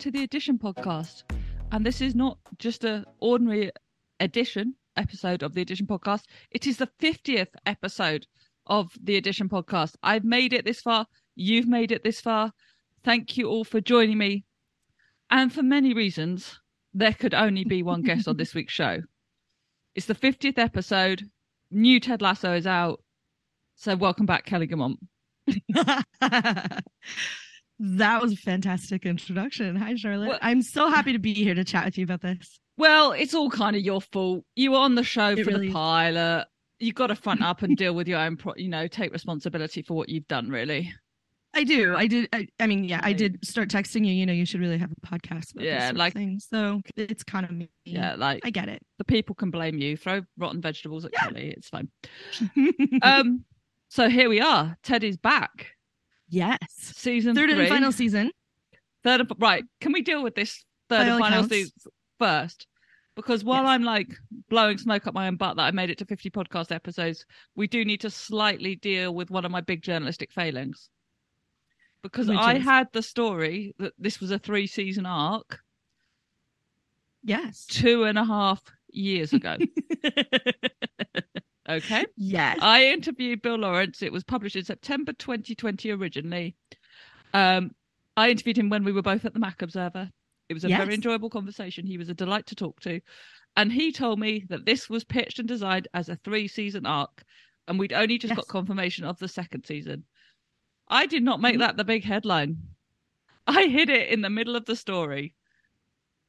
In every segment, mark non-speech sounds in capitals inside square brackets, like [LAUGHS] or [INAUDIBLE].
to the Addition podcast. And this is not just a ordinary addition episode of the Addition podcast. It is the 50th episode of the Addition podcast. I've made it this far. You've made it this far. Thank you all for joining me. And for many reasons, there could only be one guest on this week's show. It's the 50th episode. New Ted Lasso is out. So welcome back, Kelly Guimont. [LAUGHS] that was a fantastic introduction. Hi, Charlotte. Well- I'm so happy to be here to chat with you about this. Well, it's all kind of your fault. You were on the show It for really the pilot. You've got to front up and deal with your own, pro- you know, take responsibility for what you've done, really. I do. I did. I, I mean, yeah, I did start texting you. You know, you should really have a podcast. About Yeah, this sort of like- thing. So it's kind of me. Yeah, like I get it. the people can blame you. Throw rotten vegetables at Yeah. Kelly. It's fine. [LAUGHS] Um, so here we are. Teddy's back. Yes. Season Third three. and final season. Third and, right. Can we deal with this third and final accounts. season first? Because while Yes. I'm like blowing smoke up my own butt that I made it to 50 podcast episodes, we do need to slightly deal with one of my big journalistic failings. Because Which I is? had the story that this was a three season arc Yes. two and a half years ago. [LAUGHS] okay. yes. I interviewed Bill Lawrence. It was published in September 2020 originally. Um, I interviewed him when we were both at the Mac Observer. It was a Yes. very enjoyable conversation. He was a delight to talk to. And he told me that this was pitched and designed as a three season arc, and we'd only just Yes. got confirmation of the second season. I did not make Mhm. that the big headline. I hid it in the middle of the story.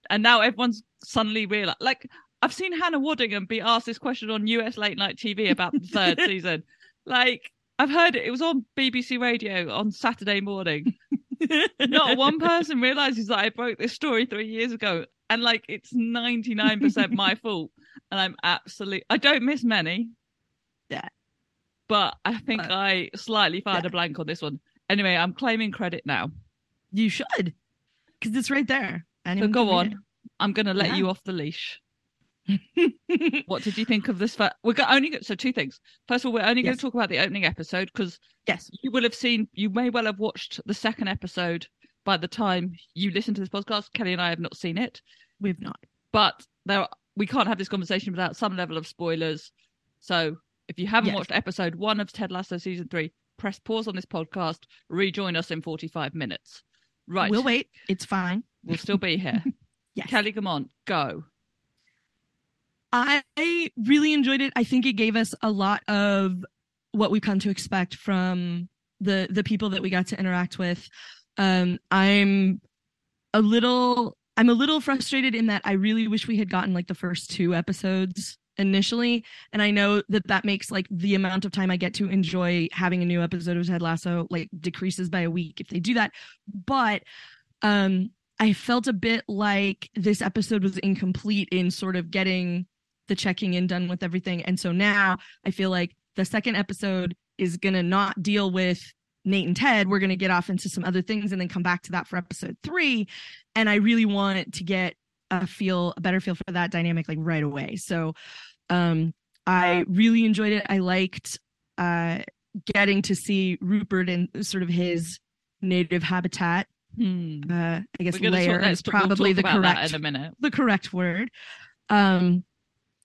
And now everyone's suddenly realized. Like, I've seen Hannah Waddingham be asked this question on US late night TV about the third [LAUGHS] season. Like, I've heard it. It was on BBC Radio on Saturday morning. [LAUGHS] Not one person realizes that I broke this story three years ago. And like, it's 99% my fault. And I'm absolutely, I don't miss many. Yeah. But I think But- I slightly fired Yeah. a blank on this one. Anyway, I'm claiming credit now. You should, because it's right there. So Anyone go can read on. I'm going to let Yeah. you off the leash. [LAUGHS] What did you think of this? Fir- we're only so two things. First of all, we're only going to talk about the opening episode because yes. you will have seen, you may well have watched the second episode by the time you listen to this podcast. Kelly and I have not seen it, We've not. but there we can't have this conversation without some level of spoilers. So if you haven't Yes. watched episode one of Ted Lasso season three, press pause on this podcast, rejoin us in 45 minutes. Right. We'll wait. It's fine. We'll still be here. [LAUGHS] Yes. Kelly, come on, go. I really enjoyed it. I think it gave us a lot of what we've come to expect from the the people that we got to interact with. Um, I'm a little I'm a little frustrated in that I really wish we had gotten like the first two episodes initially and I know that that makes like the amount of time I get to enjoy having a new episode of Ted Lasso like decreases by a week if they do that but um I felt a bit like this episode was incomplete in sort of getting the checking in done with everything. And so now I feel like the second episode is going to not deal with Nate and Ted. We're going to get off into some other things and then come back to that for episode three. And I really want to get a feel, a better feel for that dynamic like right away. So um, I really enjoyed it. I liked uh, getting to see Rupert in sort of his native habitat. Hmm. Uh, I guess layer is talk- we'll probably the correct in a minute. the correct word. Um,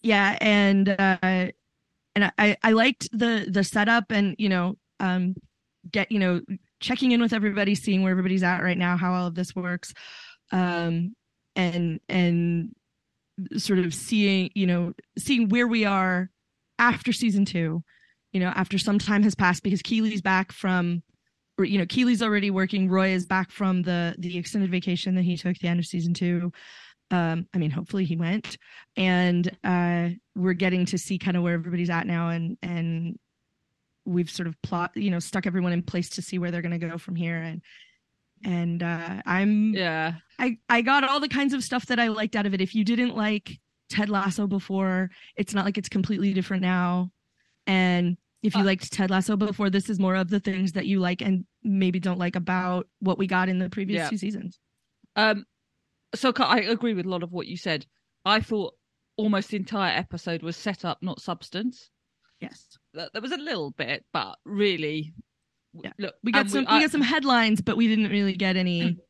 yeah, and uh, and I I liked the the setup and you know um get you know checking in with everybody, seeing where everybody's at right now, how all of this works, um, and and sort of seeing you know seeing where we are after season two, you know after some time has passed because Keeley's back from. Or, you know, Keeley's already working. Roy is back from the the extended vacation that he took the end of season two um i mean hopefully he went. And uh we're getting to see kind of where everybody's at now and and we've sort of plot you know stuck everyone in place to see where they're going to go from here. And and uh i'm Yeah. i i got all the kinds of stuff that i liked out of it. If you didn't like ted lasso before it's not like it's completely different now. And if you Uh, liked ted lasso before this is more of the things that you like and maybe don't like about what we got in the previous Yeah. two seasons. Um, so I agree with a lot of what you said. I thought almost the entire episode was set up, not substance. yes There was a little bit, but really, Yeah. look, We got some. We, I- got some headlines, but we didn't really get any. [CLEARS THROAT]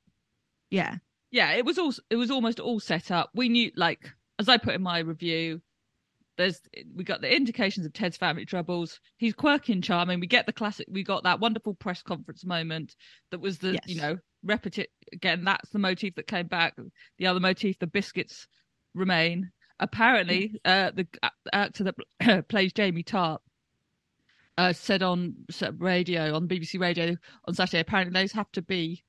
Yeah, yeah, it was all it was almost all set up. We knew, like, as I put in my review, there's we got the indications of Ted's family troubles. He's quirky and charming. We get the classic. We got that wonderful press conference moment that was the Yes. you know repetit again. That's the motif that came back. The other motif, the biscuits remain. Apparently, uh, the a- actor that [CLEARS THROAT] plays Jamie Tartt uh, said on radio on BBC Radio on Saturday. Apparently, those have to be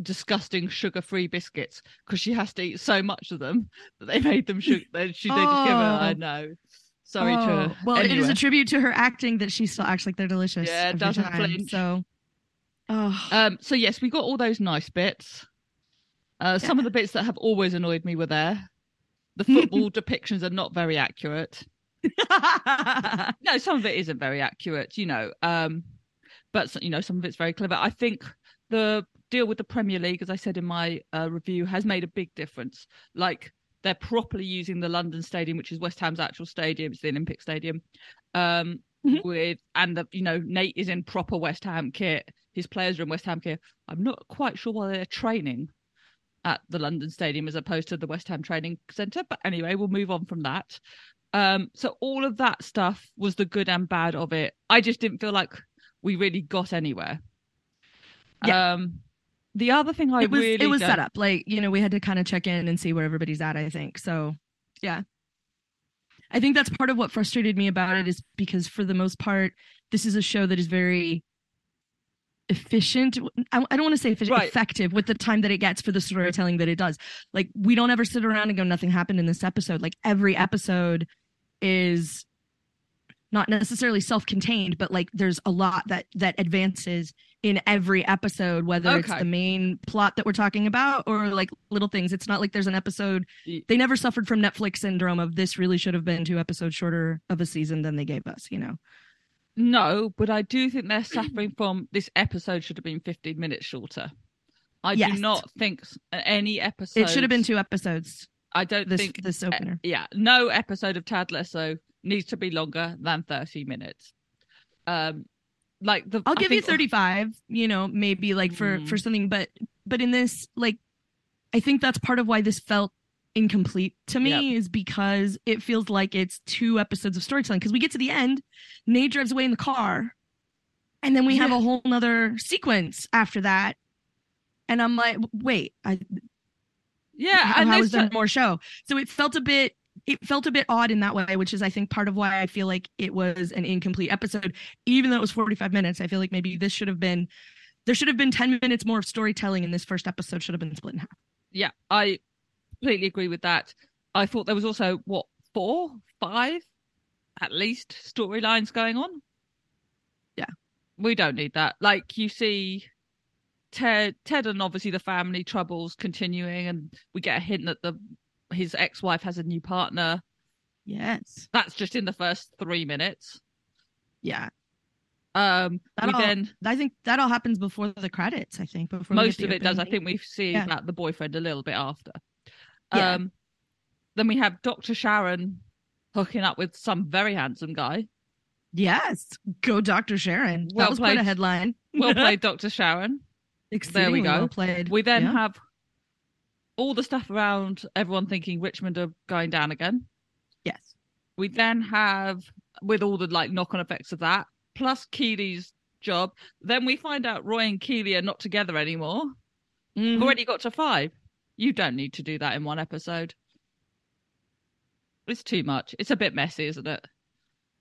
disgusting sugar-free biscuits because she has to eat so much of them that they made them sugar. They, she, they just give her. I Oh. know. Sorry to Oh, her. Well, it is a tribute to her acting that she still acts like they're delicious. Yeah, every doesn't time, flinch. So, oh, Um, so yes, we got all those nice bits. Uh, Some of the bits that have always annoyed me were there. The football [LAUGHS] depictions are not very accurate. [LAUGHS] No, some of it isn't very accurate, you know. Um, but you know, some of it's very clever. I think the deal with the Premier League, as I said in my uh, review, has made a big difference. Like they're properly using the London Stadium, which is West Ham's actual stadium, it's the Olympic Stadium. Um, Mhm. with and the you know Nate is in proper West Ham kit. His players are in West Ham kit. I'm not quite sure why they're training at the London Stadium as opposed to the West Ham Training Centre. But anyway, we'll move on from that. Um, so all of that stuff was the good and bad of it. I just didn't feel like we really got anywhere. Yeah. Um, the other thing I it was really it was don't- set up. Like you know, we had to kind of check in and see where everybody's at. I think so. Yeah, I think that's part of what frustrated me about it is because for the most part, this is a show that is very efficient. I, I don't want to say efficient, Right. effective with the time that it gets for the storytelling that it does. Like we don't ever sit around and go, nothing happened in this episode. Like every episode is not necessarily self-contained but like there's a lot that that advances in every episode whether it's the main plot that we're talking about or like little things it's not like there's an episode they never suffered from netflix syndrome of this really should have been two episodes shorter of a season than they gave us you know No, but I do think they're suffering from this episode should have been 15 minutes shorter. I Yes. do not think any episode. it should have been two episodes I don't this think. this uh, opener yeah, no episode of Ted Lasso needs to be longer than 30 minutes. Um, like the. I'll I give you 35, you know, maybe like for Mm. for something but but in this like I think that's part of why this felt incomplete to me is because it feels like it's two episodes of storytelling because we get to the end, Nate drives away in the car and then we have a whole nother sequence after that. And I'm like, wait, I Yeah, and how there more show? So it felt a bit it felt a bit odd in that way, which is I think part of why I feel like it was an incomplete episode, even though it was 45 minutes. I feel like maybe this should have been there should have been 10 minutes more of storytelling and this first episode should have been split in half. yeah, I completely agree with that. I thought there was also what four, five, at least storylines going on. Yeah. we don't need that. Like you see, Ted, Ted, and obviously the family troubles continuing, and we get a hint that the his ex-wife has a new partner. Yes. That's just in the first three minutes. Yeah. Um, That we all- then I think that all happens before the credits, I think. Before most of it does. I think we see Yeah. about the boyfriend a little bit after. Yeah. Um, then we have Dr. Sharon hooking up with some very handsome guy. Yes. Go Dr. Sharon. Well that was quite a played. headline. Well played, [LAUGHS] Dr. Sharon. Exceedingly go. Well played. We then Yeah. have all the stuff around everyone thinking Richmond are going down again. Yes. We then have, with all the like knock on effects of that, plus Keeley's job. Then we find out Roy and Keeley are not together anymore. We've Mhm. already got to five. You don't need to do that in one episode. It's too much. It's a bit messy, isn't it?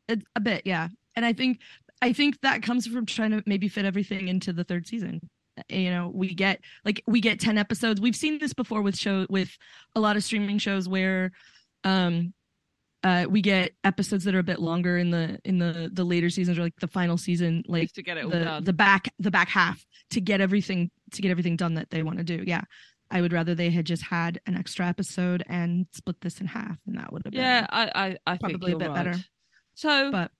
a, a bit yeah and i think i think that comes from trying to maybe fit everything into the third season you know we get like we get 10 episodes we've seen this before with show with a lot of streaming shows where um uh we get episodes that are a bit longer in the in the the later seasons or like the final season like Just to get it the done. the back the back half to get everything to get everything done that they want to do yeah i would rather they had just had an extra episode and split this in half and that would have been yeah, I, I, I Probably a bit right. better. So, But-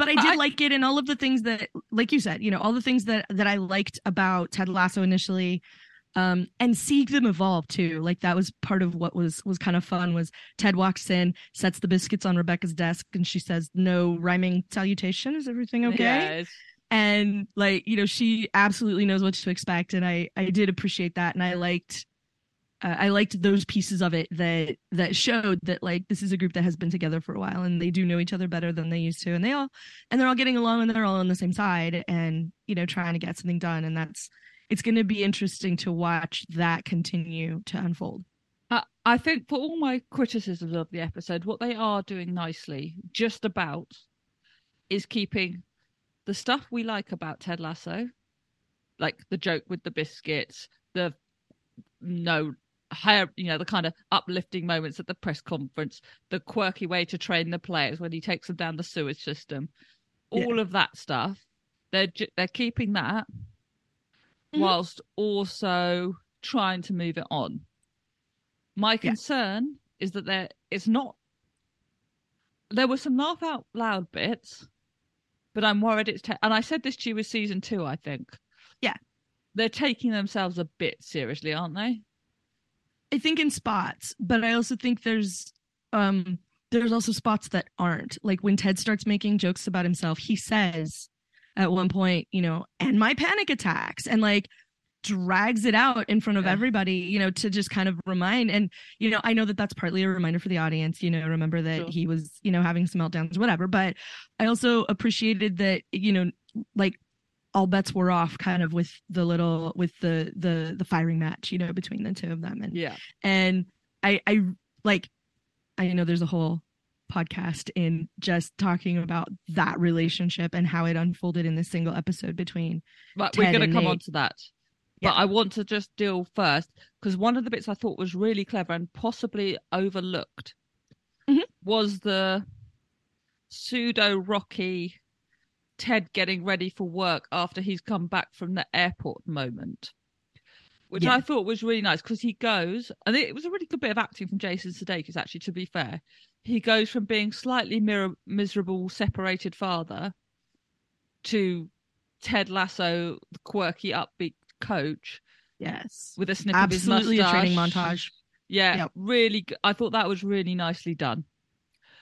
but I did I- like it and all of the things that like you said, you know, all the things that that I liked about Ted Lasso initially um and seeing them evolve too. Like that was part of what was was kind of fun was Ted walks in, sets the biscuits on Rebecca's desk and she says, "No rhyming salutation. Is everything okay?" it's- and like you know she absolutely knows what to expect and i i did appreciate that and i liked uh, I liked those pieces of it that that showed that like this is a group that has been together for a while and they do know each other better than they used to and they all and they're all getting along and they're all on the same side and you know trying to get something done and that's it's going to be interesting to watch that continue to unfold. I, I think for all my criticisms of the episode, what they are doing nicely, just about, is keeping the stuff we like about Ted Lasso, like the joke with the biscuits, the no higher, you know, the kind of uplifting moments at the press conference, the quirky way to train the players when he takes them down the sewage system, all yeah. of that stuff. They're they're keeping that mm-hmm. whilst also trying to move it on. My concern yeah. is that there it's not there were some laugh out loud bits, but I'm worried it's te- and I said this to you with season two, I think. Yeah. They're taking themselves a bit seriously, aren't they? I think in spots, but I also think there's um there's also spots that aren't. Like when Ted starts making jokes about himself, he says at one point, you know, and my panic attacks and like drags it out in front of yeah. everybody, you know, to just kind of remind. And, you know, I know that that's partly a reminder for the audience, you know, remember that sure. he was, you know, having some meltdowns, whatever. But I also appreciated that, you know, like all bets were off kind of with the little with the the the firing match you know between the two of them and yeah and i i like i know there's a whole podcast in just talking about that relationship and how it unfolded in this single episode between. But Ted we're going to come Nate. on to that. But I want to just deal first because one of the bits I thought was really clever and possibly overlooked mm-hmm. was the pseudo rocky Ted getting ready for work after he's come back from the airport moment which yeah. I thought was really nice because he goes, and it was a really good bit of acting from Jason Sudeikis. Actually, to be fair, he goes from being slightly mir- miserable, separated father to Ted Lasso, the quirky, upbeat coach. Yes, with a snip absolutely of his mustache. a training montage. Yeah, yep. really. I thought that was really nicely done.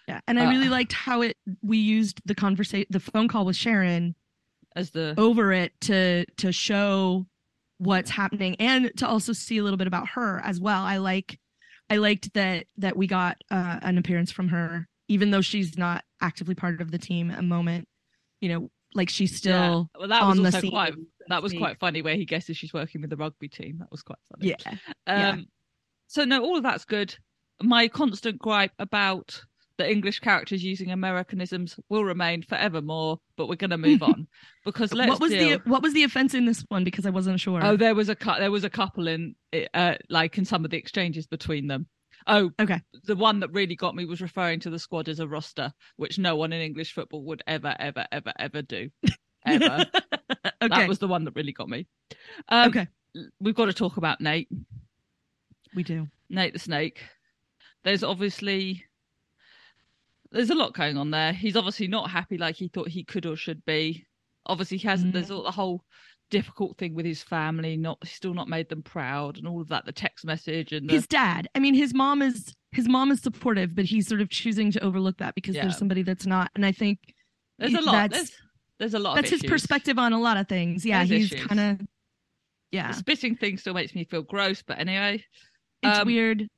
Yeah, and I uh, really liked how it we used the conversation, the phone call with Sharon as the over it to to show what's happening and to also see a little bit about her as well. I like I liked that that we got uh, an appearance from her, even though she's not actively part of the team. A moment, you know, like she's still yeah. well, that was also quite that was quite funny where he guesses she's working with the rugby team. That was quite funny. Yeah. Um, yeah. So no, all of that's good. My constant gripe about the English characters using Americanisms will remain forevermore, but we're going to move on [LAUGHS] because let's what was deal... the what was the offense in this one because I wasn't sure. Oh, there was a there was a couple in uh, like in some of the exchanges between them. Oh, okay. The one that really got me was referring to the squad as a roster, which no one in English football would ever, ever, ever, ever do. [LAUGHS] Ever. okay. That was the one that really got me. Um, okay. We've got to talk about Nate. We do. Nate the Snake. There's obviously there's a lot going on there. He's obviously not happy like he thought he could or should be. Obviously, he hasn't. Mm. There's all the whole difficult thing with his family, not still not made them proud, and all of that. The text message and the... his dad. I mean, his mom is his mom is supportive, but he's sort of choosing to overlook that because yeah. there's somebody that's not. And I think there's a lot. There's, there's a lot. That's his perspective on a lot of things. Yeah, there's he's kind of yeah. The spitting thing still makes me feel gross, but anyway, it's um, weird.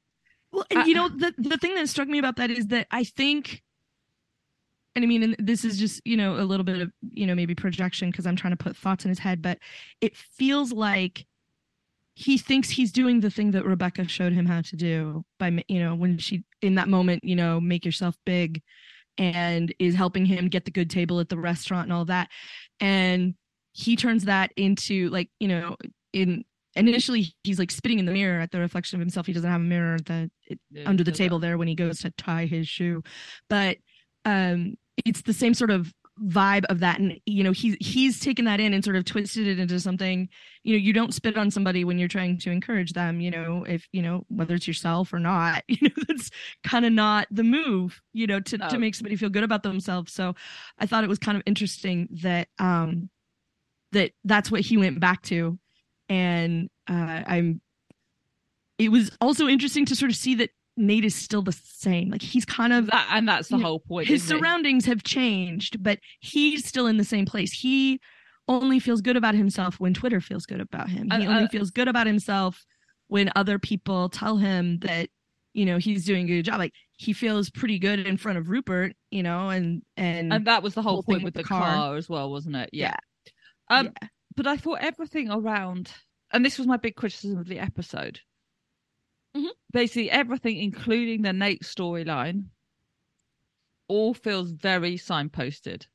Well, and I, you know the the thing that struck me about that is that I think and I mean, and this is just, you know, a little bit of, you know, maybe projection because I'm trying to put thoughts in his head, but it feels like he thinks he's doing the thing that Rebecca showed him how to do by, you know, when she, in that moment, you know, make yourself big and is helping him get the good table at the restaurant and all that. And he turns that into like, you know, in, initially he's like spitting in the mirror at the reflection of himself. He doesn't have a mirror the, yeah, under the table that. there when he goes to tie his shoe. But um it's the same sort of vibe of that and you know he's he's taken that in and sort of twisted it into something you know you don't spit on somebody when you're trying to encourage them you know if you know whether it's yourself or not [LAUGHS] you know that's kind of not the move you know to, no. to make somebody feel good about themselves so i thought it was kind of interesting that um that that's what he went back to and uh i'm it was also interesting to sort of see that Nate is still the same. Like he's kind of that, and that's the whole point. His surroundings it? have changed, but he's still in the same place. He only feels good about himself when Twitter feels good about him. He uh, only feels good about himself when other people tell him that you know he's doing a good job like he feels pretty good in front of rupert you know and and and that was the whole whole point with the with the car. car. as well wasn't it Yeah. um yeah. But i thought everything around and this was my big criticism of the episode Mhm. basically everything including the nate storyline all feels very signposted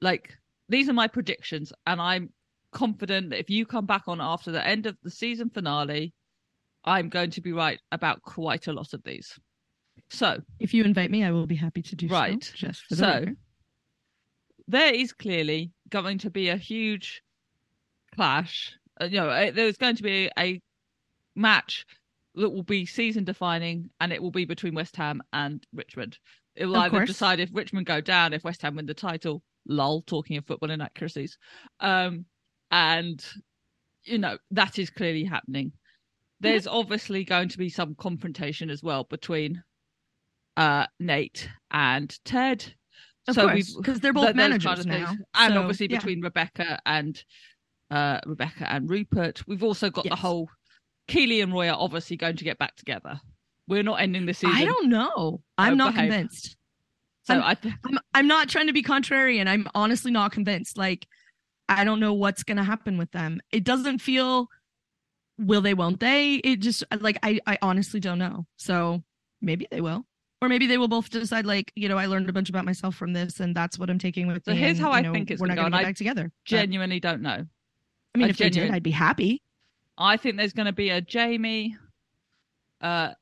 like these are my predictions and i'm confident that if you come back on after the end of the season finale i'm going to be right about quite a lot of these so if you invite me i will be happy to do Right. so just So, record. there is clearly going to be a huge clash. Uh, you know, there's going to be a match that will be season defining, and it will be between West Ham and Richmond. It will Of either course. decide if Richmond go down, if West Ham win the title. Lol, talking of football inaccuracies. Um, and you know that is clearly happening. There's obviously going to be some confrontation as well between uh Nate and Ted. Of so course we've- because they're Th- both kind managers of now and So, obviously yeah. between Rebecca and uh Rebecca and Rupert. We've also got the whole Keeley and Roy are obviously going to get back together. We're not ending the season. i don't know i'm not behave. convinced so I'm- I th- I'm I'm not trying to be contrarian. I'm honestly not convinced. Like I don't know what's gonna happen with them. It doesn't feel will they, won't they? It just like I I honestly don't know. So maybe they will. Or maybe they will both decide like, you know, I learned a bunch about myself from this and that's what I'm taking with So me. here's and, how I know, think it's we're gonna not go, gonna and get I back together. But, genuinely don't know. I mean I if they did, I'd be happy. I think there's going to be a Jamie uh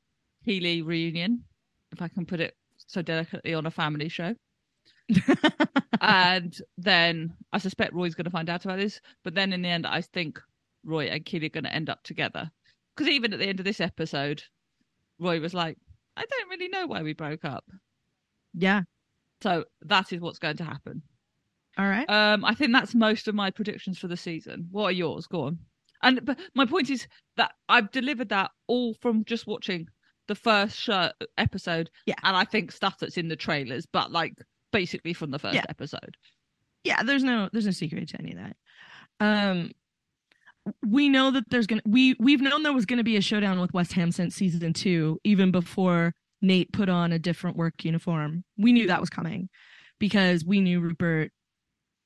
Keeley reunion, if I can put it so delicately on a family show. [LAUGHS] and then I suspect Roy's going to find out about this. But then in the end, I think Roy and Keeley are going to end up together. Because even at the end of this episode, Roy was like, I don't really know why we broke up. yeah. So that is what's going to happen. All right. Um, I think that's most of my predictions for the season. What are yours? Go on. And but my point is that I've delivered that all from just watching the first show, episode. Yeah. And I think stuff that's in the trailers, but like basically from the first Yeah. episode. yeah there's no there's no secret to any of that um we know that there's gonna we we've known there was gonna be a showdown with west ham since season two even before nate put on a different work uniform we knew that was coming because we knew rupert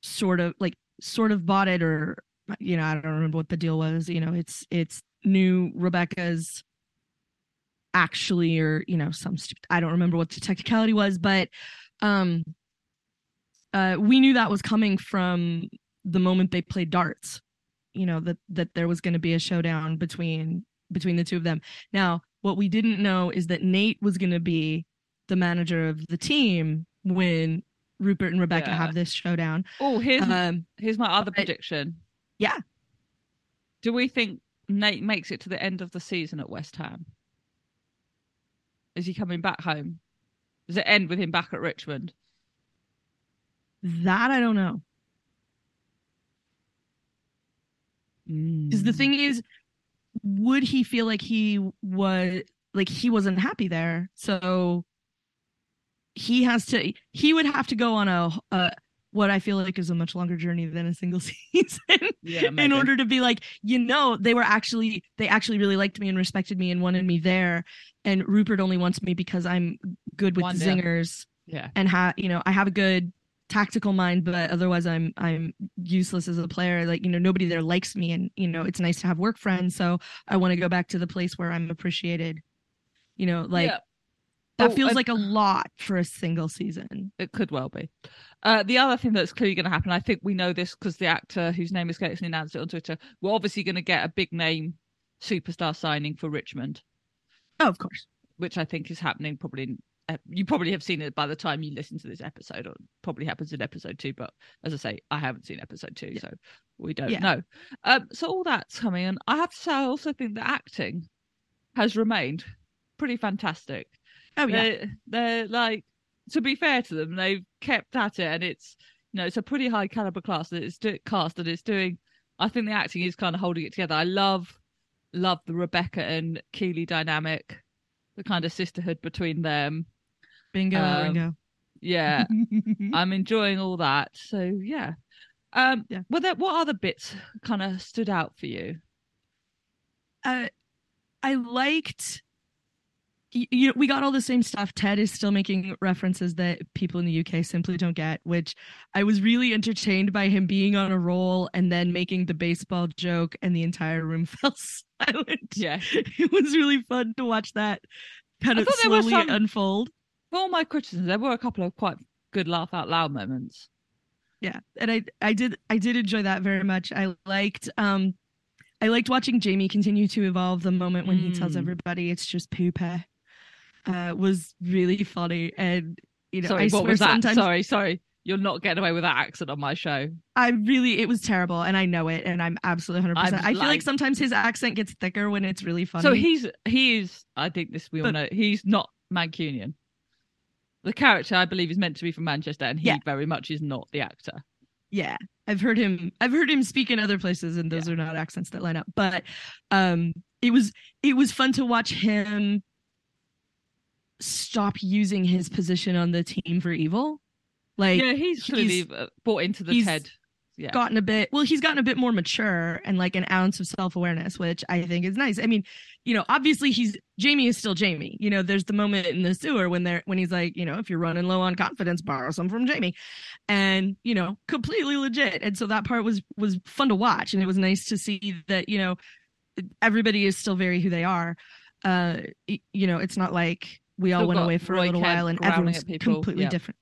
sort of like sort of bought it or you know i don't remember what the deal was you know it's it's new rebecca's actually or you know some stupid i don't remember what the technicality was but um uh, we knew that was coming from the moment they played darts. You know that that there was going to be a showdown between between the two of them. Now, what we didn't know is that Nate was going to be the manager of the team when Rupert and Rebecca Yeah. have this showdown. Oh, here's Um, here's my other but- prediction. Yeah. Do we think Nate makes it to the end of the season at West Ham? Is he coming back home? Does it end with him back at Richmond? that I don't know. Because the Mm. thing is, would he feel like he was like he wasn't happy there? So he has to. He would have to go on a, a what I feel like is a much longer journey than a single [LAUGHS] season. yeah, in order to be like, you know, they were actually they actually really liked me and respected me and wanted me there. And Rupert only wants me because I'm good with Wonder. zingers yeah. and ha you know, I have a good tactical mind, but otherwise I'm I'm useless as a player. Like, you know, nobody there likes me and you know, it's nice to have work friends. So I want to go back to the place where I'm appreciated. You know, like Yeah. that Oh, feels and- like a lot for a single season. It could well be. Uh, the other thing that's clearly going to happen, I think we know this because the actor whose name escapes me announced it on Twitter. We're obviously going to get a big name superstar signing for Richmond, Oh, of course. which I think is happening probably. In, you probably have seen it by the time you listen to this episode, or probably happens in episode two. But as I say, I haven't seen episode two, Yeah. so we don't Yeah. know. Um, so all that's coming, and I have to say, I also think the acting has remained pretty fantastic. Oh yeah. they're, they're like to be fair to them they've kept at it and it's you know it's a pretty high caliber class that it's do- cast that it's doing i think the acting is kind of holding it together i love love the rebecca and keeley dynamic the kind of sisterhood between them Bingo, um, Ringo. yeah [LAUGHS] i'm enjoying all that so yeah um Yeah. well there, what other bits kind of stood out for you uh, I liked you know, we got all the same stuff. Ted is still making references that people in the UK simply don't get, which I was really entertained by him being on a roll and then making the baseball joke, and the entire room [LAUGHS] fell silent. Yeah, it was really fun to watch that kind of slowly some, unfold. For all my criticisms, there were a couple of quite good laugh out loud moments. Yeah, and I I did I did enjoy that very much. I liked um I liked watching Jamie continue to evolve the moment when mm. he tells mm. everybody it's just poop uh, was really funny. And you know, sorry, I what was that? Sometimes... Sorry, sorry. You're not getting away with that accent on my show. I really, it was terrible, and I know it, and I'm absolutely 100. percent I feel like sometimes his accent gets thicker when it's really funny. So he's he is. I think this we all but, know. He's not Mancunian. The character, I believe, is meant to be from Manchester, and he yeah. very much is not the actor. Yeah, I've heard him. I've heard him speak in other places, and those yeah. are not accents that line up. But um, it was it was fun to watch him stop using his position on the team for evil. Like yeah, he's clearly he's, bought into the Ted. Yeah. gotten a bit well he's gotten a bit more mature and like an ounce of self-awareness which i think is nice i mean you know obviously he's jamie is still jamie you know there's the moment in the sewer when they're when he's like you know if you're running low on confidence borrow some from jamie and you know completely legit and so that part was was fun to watch and it was nice to see that you know everybody is still very who they are uh you know it's not like we all went away for Roy a little Kent while, and everyone's completely yep. different.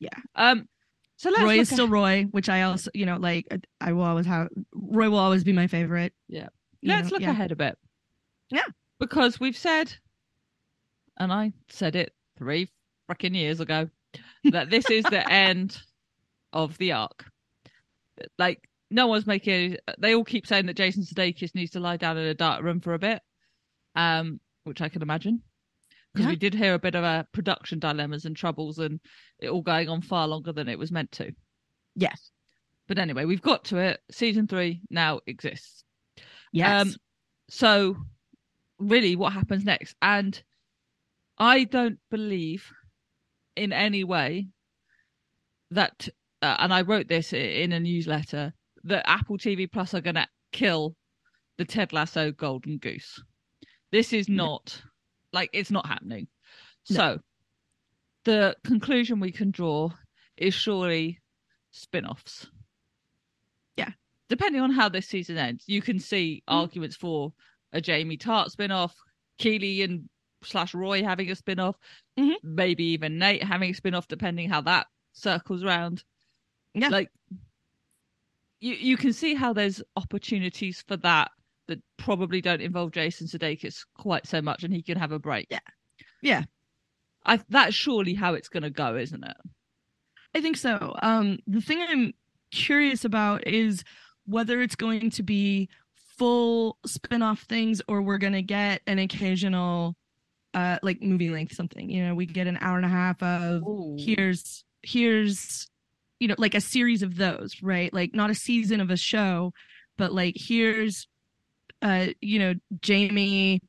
Yeah. Um. So Roy is still Roy, which I also, you know, like I will always have. Roy will always be my favorite. Yeah. Let's know, look yeah. ahead a bit. Yeah. Because we've said, and I said it three freaking years ago, that this is the [LAUGHS] end of the arc. Like no one's making. They all keep saying that Jason Sudeikis needs to lie down in a dark room for a bit, um, which I can imagine because yeah. we did hear a bit of a production dilemmas and troubles and it all going on far longer than it was meant to. Yes. But anyway, we've got to it. Season three now exists. Yes. Um, so, really, what happens next? And I don't believe in any way that, uh, and I wrote this in a newsletter, that Apple TV Plus are going to kill the Ted Lasso Golden Goose. This is not. Like it's not happening. No. So the conclusion we can draw is surely spin-offs. Yeah. Depending on how this season ends, you can see mm. arguments for a Jamie Tartt spin-off, Keeley and slash Roy having a spin-off, mm-hmm. maybe even Nate having a spin-off, depending how that circles around. Yeah. Like you you can see how there's opportunities for that that probably don't involve Jason Sudeikis quite so much, and he can have a break. Yeah, yeah. I that's surely how it's going to go, isn't it? I think so. Um, the thing I'm curious about is whether it's going to be full spin-off things or we're going to get an occasional uh like movie length something you know we get an hour and a half of Ooh. here's here's you know like a series of those right like not a season of a show but like here's uh, you know, Jamie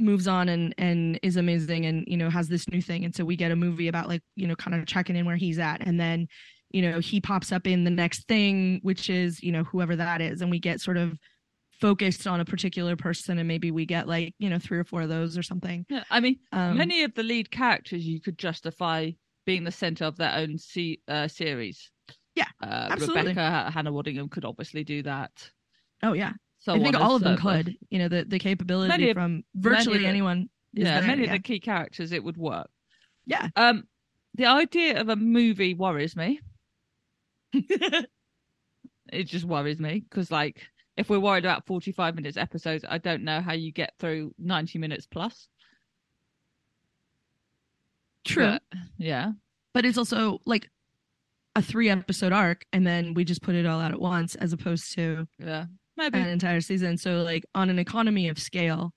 moves on and and is amazing and you know has this new thing. And so we get a movie about like you know kind of checking in where he's at. And then you know he pops up in the next thing which is you know whoever that is. And we get sort of focused on a particular person and maybe we get like you know three or four of those or something. Yeah i mean um, many of the lead characters you could justify being the center of their own se- uh, series. Yeah uh, absolutely. rebecca hannah waddingham could obviously do that. Oh yeah so I think all of them could. You know, the the capability of, from virtually anyone. yeah, there, many yeah. of the key characters, it would work. Yeah. Um, the idea of a movie worries me. [LAUGHS] it just worries me because, like, if we're worried about forty-five minutes episodes, I don't know how you get through ninety minutes plus. True. But, yeah. But it's also like a three episode arc and then we just put it all out at once as opposed to yeah Maybe. an entire season. So like on an economy of scale,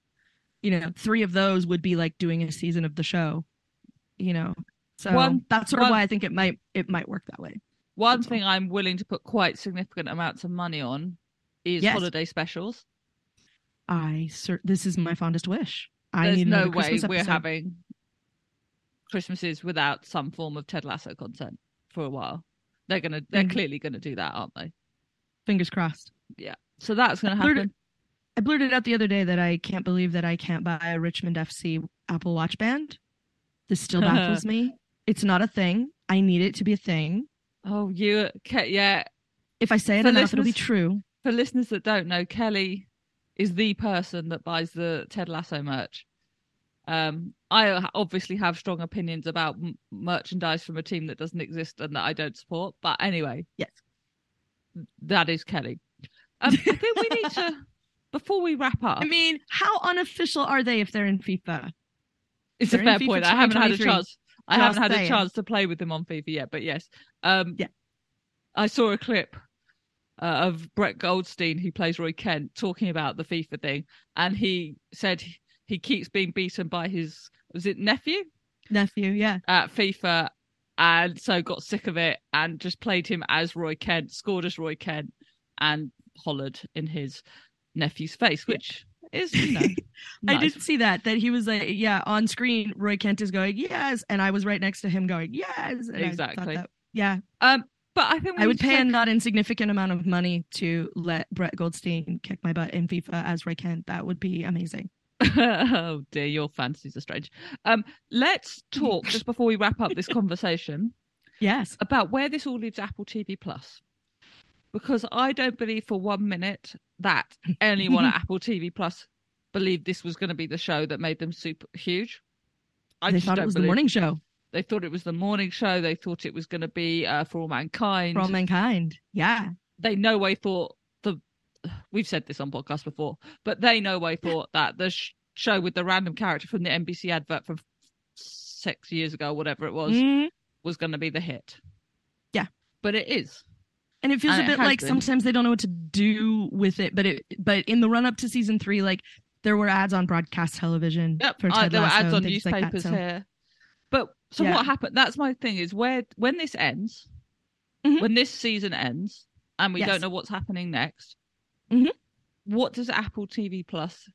you know, three of those would be like doing a season of the show. You know. So one, that's sort one, of why I think it might it might work that way. One that's thing all. I'm willing to put quite significant amounts of money on is yes. holiday specials. I sir this is my fondest wish. I There's no way we're having Christmases without some form of Ted Lasso content for a while. They're gonna they're mm-hmm. clearly gonna do that, aren't they? Fingers crossed. Yeah. So that's going to happen. I blurted out the other day that I can't believe that I can't buy a Richmond FC Apple Watch band. This still [LAUGHS] baffles me. It's not a thing. I need it to be a thing. Oh, you, Ke- yeah. If I say it For enough, it'll be true. For listeners that don't know, Kelly is the person that buys the Ted Lasso merch. Um, I obviously have strong opinions about m- merchandise from a team that doesn't exist and that I don't support. But anyway, Yes. that is Kelly. Um, I think we need to, [LAUGHS] before we wrap up, I mean, how unofficial are they if they're in FIFA? It's a They're in fair point. I haven't had a chance. I haven't had a chance to play with them on FIFA yet, but yes. Um, Yeah. I saw a clip uh, of Brett Goldstein, who plays Roy Kent, talking about the FIFA thing, and he said he- he keeps being beaten by his was it nephew Nephew, yeah. at FIFA, and so got sick of it and just played him as Roy Kent, scored as Roy Kent, and hollered in his nephew's face, Yeah. which is you know. [LAUGHS] I nice. did see that, that he was like, yeah, on screen, Roy Kent is going, yes. And I was right next to him going, yes. And Exactly. that- yeah. Um, but I think I would pay a not insignificant amount of money to let Brett Goldstein kick my butt in FIFA as Roy Kent. That would be amazing. [LAUGHS] oh dear, your fantasies are strange. Um, let's talk [LAUGHS] just before we wrap up this conversation Yes. about where this all leaves Apple TV Plus, because I don't believe for one minute that anyone at [LAUGHS] Apple TV Plus believed this was going to be the show that made them super huge. I they just thought it was believe. the morning show They thought it was the morning show. They thought it was going to be uh, for all mankind. for all mankind. Yeah. they no way thought the we've said this on podcast before but they no way thought [LAUGHS] that the sh- show with the random character from the nbc advert from six years ago whatever it was Mhm. was going to be the hit Yeah. but it is And it feels a bit like been. sometimes they don't know what to do with it. But it but in the run up to season three, like there were ads on broadcast television yep for uh, Ted there were ads on things like that, newspapers so- here but so Yeah. what happened that's my thing is where when this ends Mhm. when this season ends and we Yes. don't know what's happening next Mhm. what does apple tv plus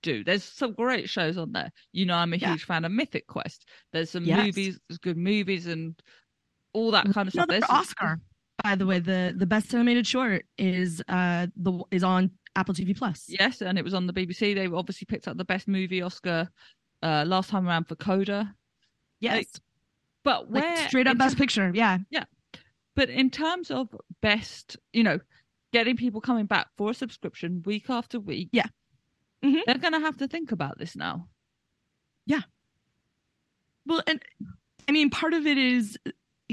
do there's some great shows on there you know i'm a Yeah. huge fan of mythic quest there's some Yes. movies there's good movies and all that kind of stuff There's- Oscar, by the way. The the best animated short is uh the is on Apple TV Plus. yes and it was on the bbc they obviously picked up the best movie oscar uh last time around for coda Yes. but Like, where straight up best picture. Yeah. Yeah. But in terms of best, you know, getting people coming back for a subscription week after week, Yeah. Mhm. they're going to have to think about this now. Yeah. Well, and I mean, part of it is,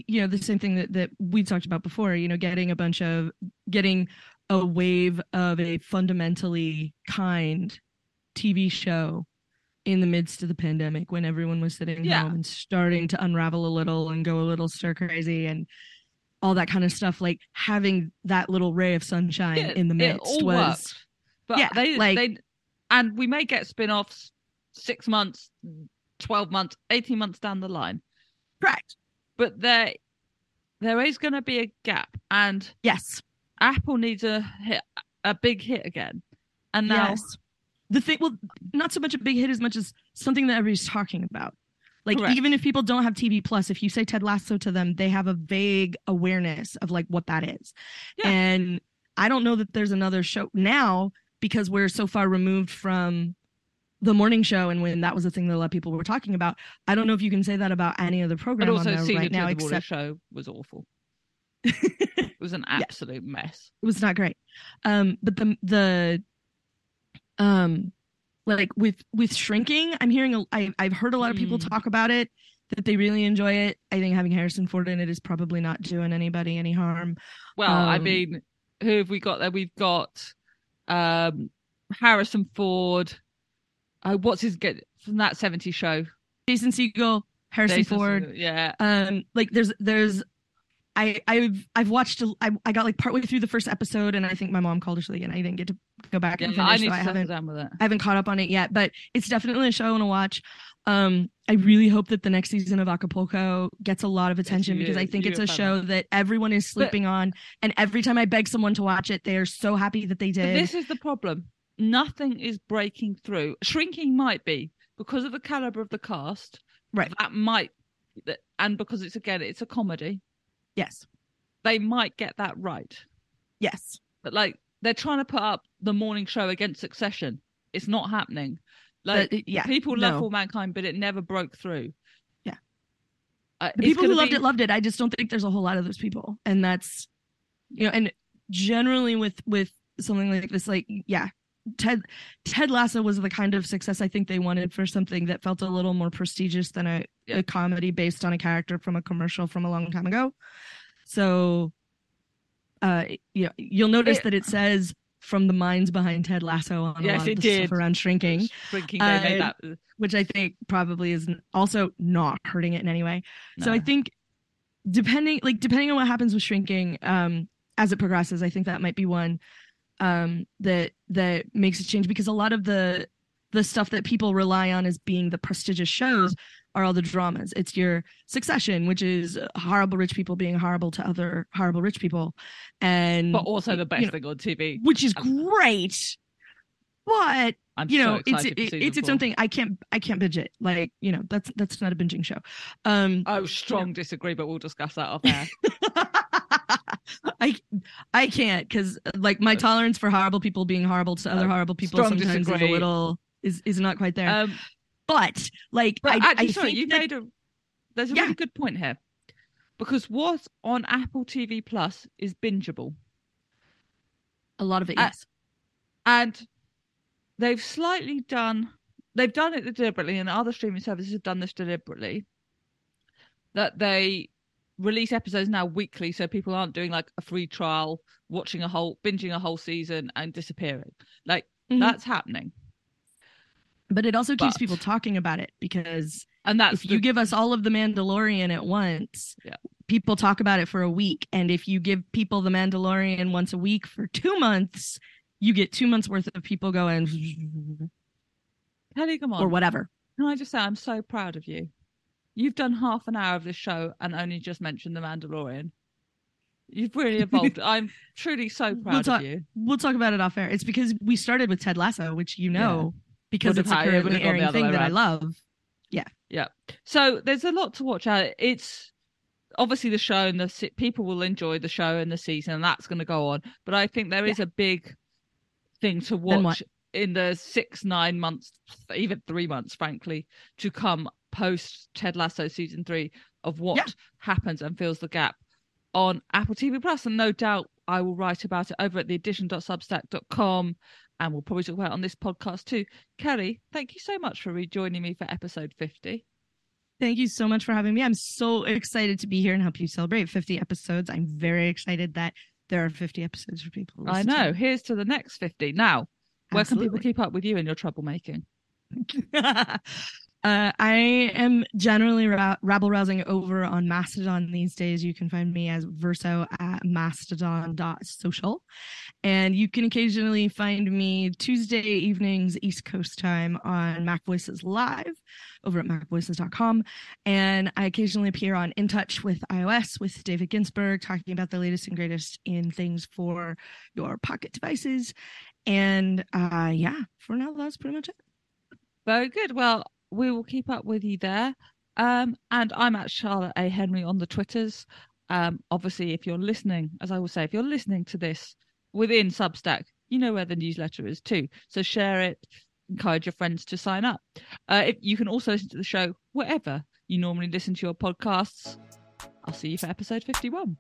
you know, the same thing that, that we talked about before, you know, getting a bunch of, getting a wave of a fundamentally kind TV show in the midst of the pandemic when everyone was sitting Yeah. home and starting to unravel a little and go a little stir crazy and all that kind of stuff. Like having that little ray of sunshine Yeah, in the midst all was, worked. But Yeah, they, like- they, and we may get spin offs six months, 12 months, 18 months down the line. correct. But there, there is going to be a gap, and Yes. Apple needs a hit, a big hit again. And now, Yes. The thing, well, not so much a big hit as much as something that everybody's talking about. Like Correct. even if people don't have TV Plus, if you say Ted Lasso to them, they have a vague awareness of like what that is. Yeah. And I don't know that there's another show now because we're so far removed from the morning show and when that was the thing that a lot of people were talking about. I don't know if you can say that about any other but program on also there season right now, the morning except show was awful. [LAUGHS] it was an absolute mess. It was not great. Um, but the the um like with with shrinking, I'm hearing a, I I've heard a lot of people Mm. talk about it that they really enjoy it. I think having Harrison Ford in it is probably not doing anybody any harm. Well, I Um, mean, who have we got there? We've got um Harrison Ford. Uh, what's his get from that 70s show? Jason Segel, Harrison Jason Ford. Segel, Yeah. Um, like there's there's I I've I've watched I, I got like partway through the first episode and I think my mom called something and I didn't get to go back yeah and finish. I so I haven't down with it. I haven't caught up on it yet, but it's definitely a show I want to watch. Um, I really hope that the next season of Acapulco gets a lot of attention you- because I think it's a show that everyone is sleeping on, and every time I beg someone to watch it, they are so happy that they But did. this is the problem. Nothing is breaking through. Shrinking might be because of the caliber of the cast. Right. That might, and because it's again, it's a comedy. yes, They might get that right. yes, But like they're trying to put up the morning show against Succession. It's not happening. Like But, yeah, people love no. For Mankind, but it never broke through. Yeah. Uh, the people who loved be- it loved it. I just don't think there's a whole lot of those people, and that's you know, and generally with with something like this, like yeah, Ted Ted Lasso was the kind of success I think they wanted for something that felt a little more prestigious than a, a comedy based on a character from a commercial from a long time ago. So, uh, yeah, you'll notice It- that it says from the minds behind Ted Lasso on Yes, a lot it of the did. stuff around shrinking Shrinking. Uh, which I think probably is also not hurting it in any way. So I think depending like depending on what happens with shrinking um as it progresses, I think that might be one um that that makes a change because a lot of the the stuff that people rely on as being the prestigious shows are all the dramas. It's your succession, which is horrible rich people being horrible to other horrible rich people. And but also the you best know, thing on TV. which is great. But I'm you so know it's it, it's its own thing i can't i can't binge it like you know that's that's not a binging show um Oh, strong disagree, but we'll discuss that off air. [LAUGHS] [LAUGHS] i i can't because like my tolerance for horrible people being horrible to other Uh, horrible people strong sometimes is a little is is not quite there Um, but like but i, actually, I sorry, you that- made a. There's a Yeah. really good point here, because what's on Apple TV Plus is bingeable, a lot of it yes and they've slightly done. They've done it deliberately, and other streaming services have done this deliberately. That they release episodes now weekly, so people aren't doing like a free trial, watching a whole, binging a whole season, and disappearing. Like Mhm. that's happening, but it also keeps but- people talking about it because and that's if you give us all of the Mandalorian at once, Yeah. people talk about it for a week. And if you give people the Mandalorian once a week for two months, you get two months worth of people going Kelly, come on. or whatever. Can I just say I'm so proud of you? You've done half an hour of this show and only just mentioned the Mandalorian. You've really [LAUGHS] evolved. I'm truly so We'll proud talk- of you. We'll talk about it off air. It's because we started with Ted Lasso, which you know, because Would've it's a currently would've gone the airing thing that I love. Yeah. Yeah. So there's a lot to watch out. It's obviously the show and the se- people will enjoy the show and the season, and that's going to go on. But I think there is a big thing to watch in the six, nine months, even three months, frankly, to come post Ted Lasso season three of what Yeah. happens and fills the gap on Apple TV Plus. And no doubt I will write about it over at the addition.substack.com and we'll probably talk about it on this podcast too. Kelly, thank you so much for rejoining me for episode 50. Thank you so much for having me. I'm so excited to be here and help you celebrate 50 episodes. I'm very excited that there are 50 episodes for people. I listen to. know. Here's to the next 50. Now, where can people keep up with you and your troublemaking? [LAUGHS] uh, I am generally ra- rabble rousing over on Mastodon these days. You can find me as Verso at mastodon.social. And you can occasionally find me Tuesday evenings, East Coast time on Mac Voices Live over at macvoices.com. And I occasionally appear on In Touch with iOS with David Ginsburg, talking about the latest and greatest in things for your pocket devices. And uh, yeah, for now, that's pretty much it. Very good. Well, we will keep up with you there. Um, and I'm at Charlotte A. Henry on the Twitters. Um, obviously, if you're listening, as I will say, if you're listening to this within Substack, you know where the newsletter is too. So share it, encourage your friends to sign up. Uh, if, you can also listen to the show wherever you normally listen to your podcasts. I'll see you for episode 51.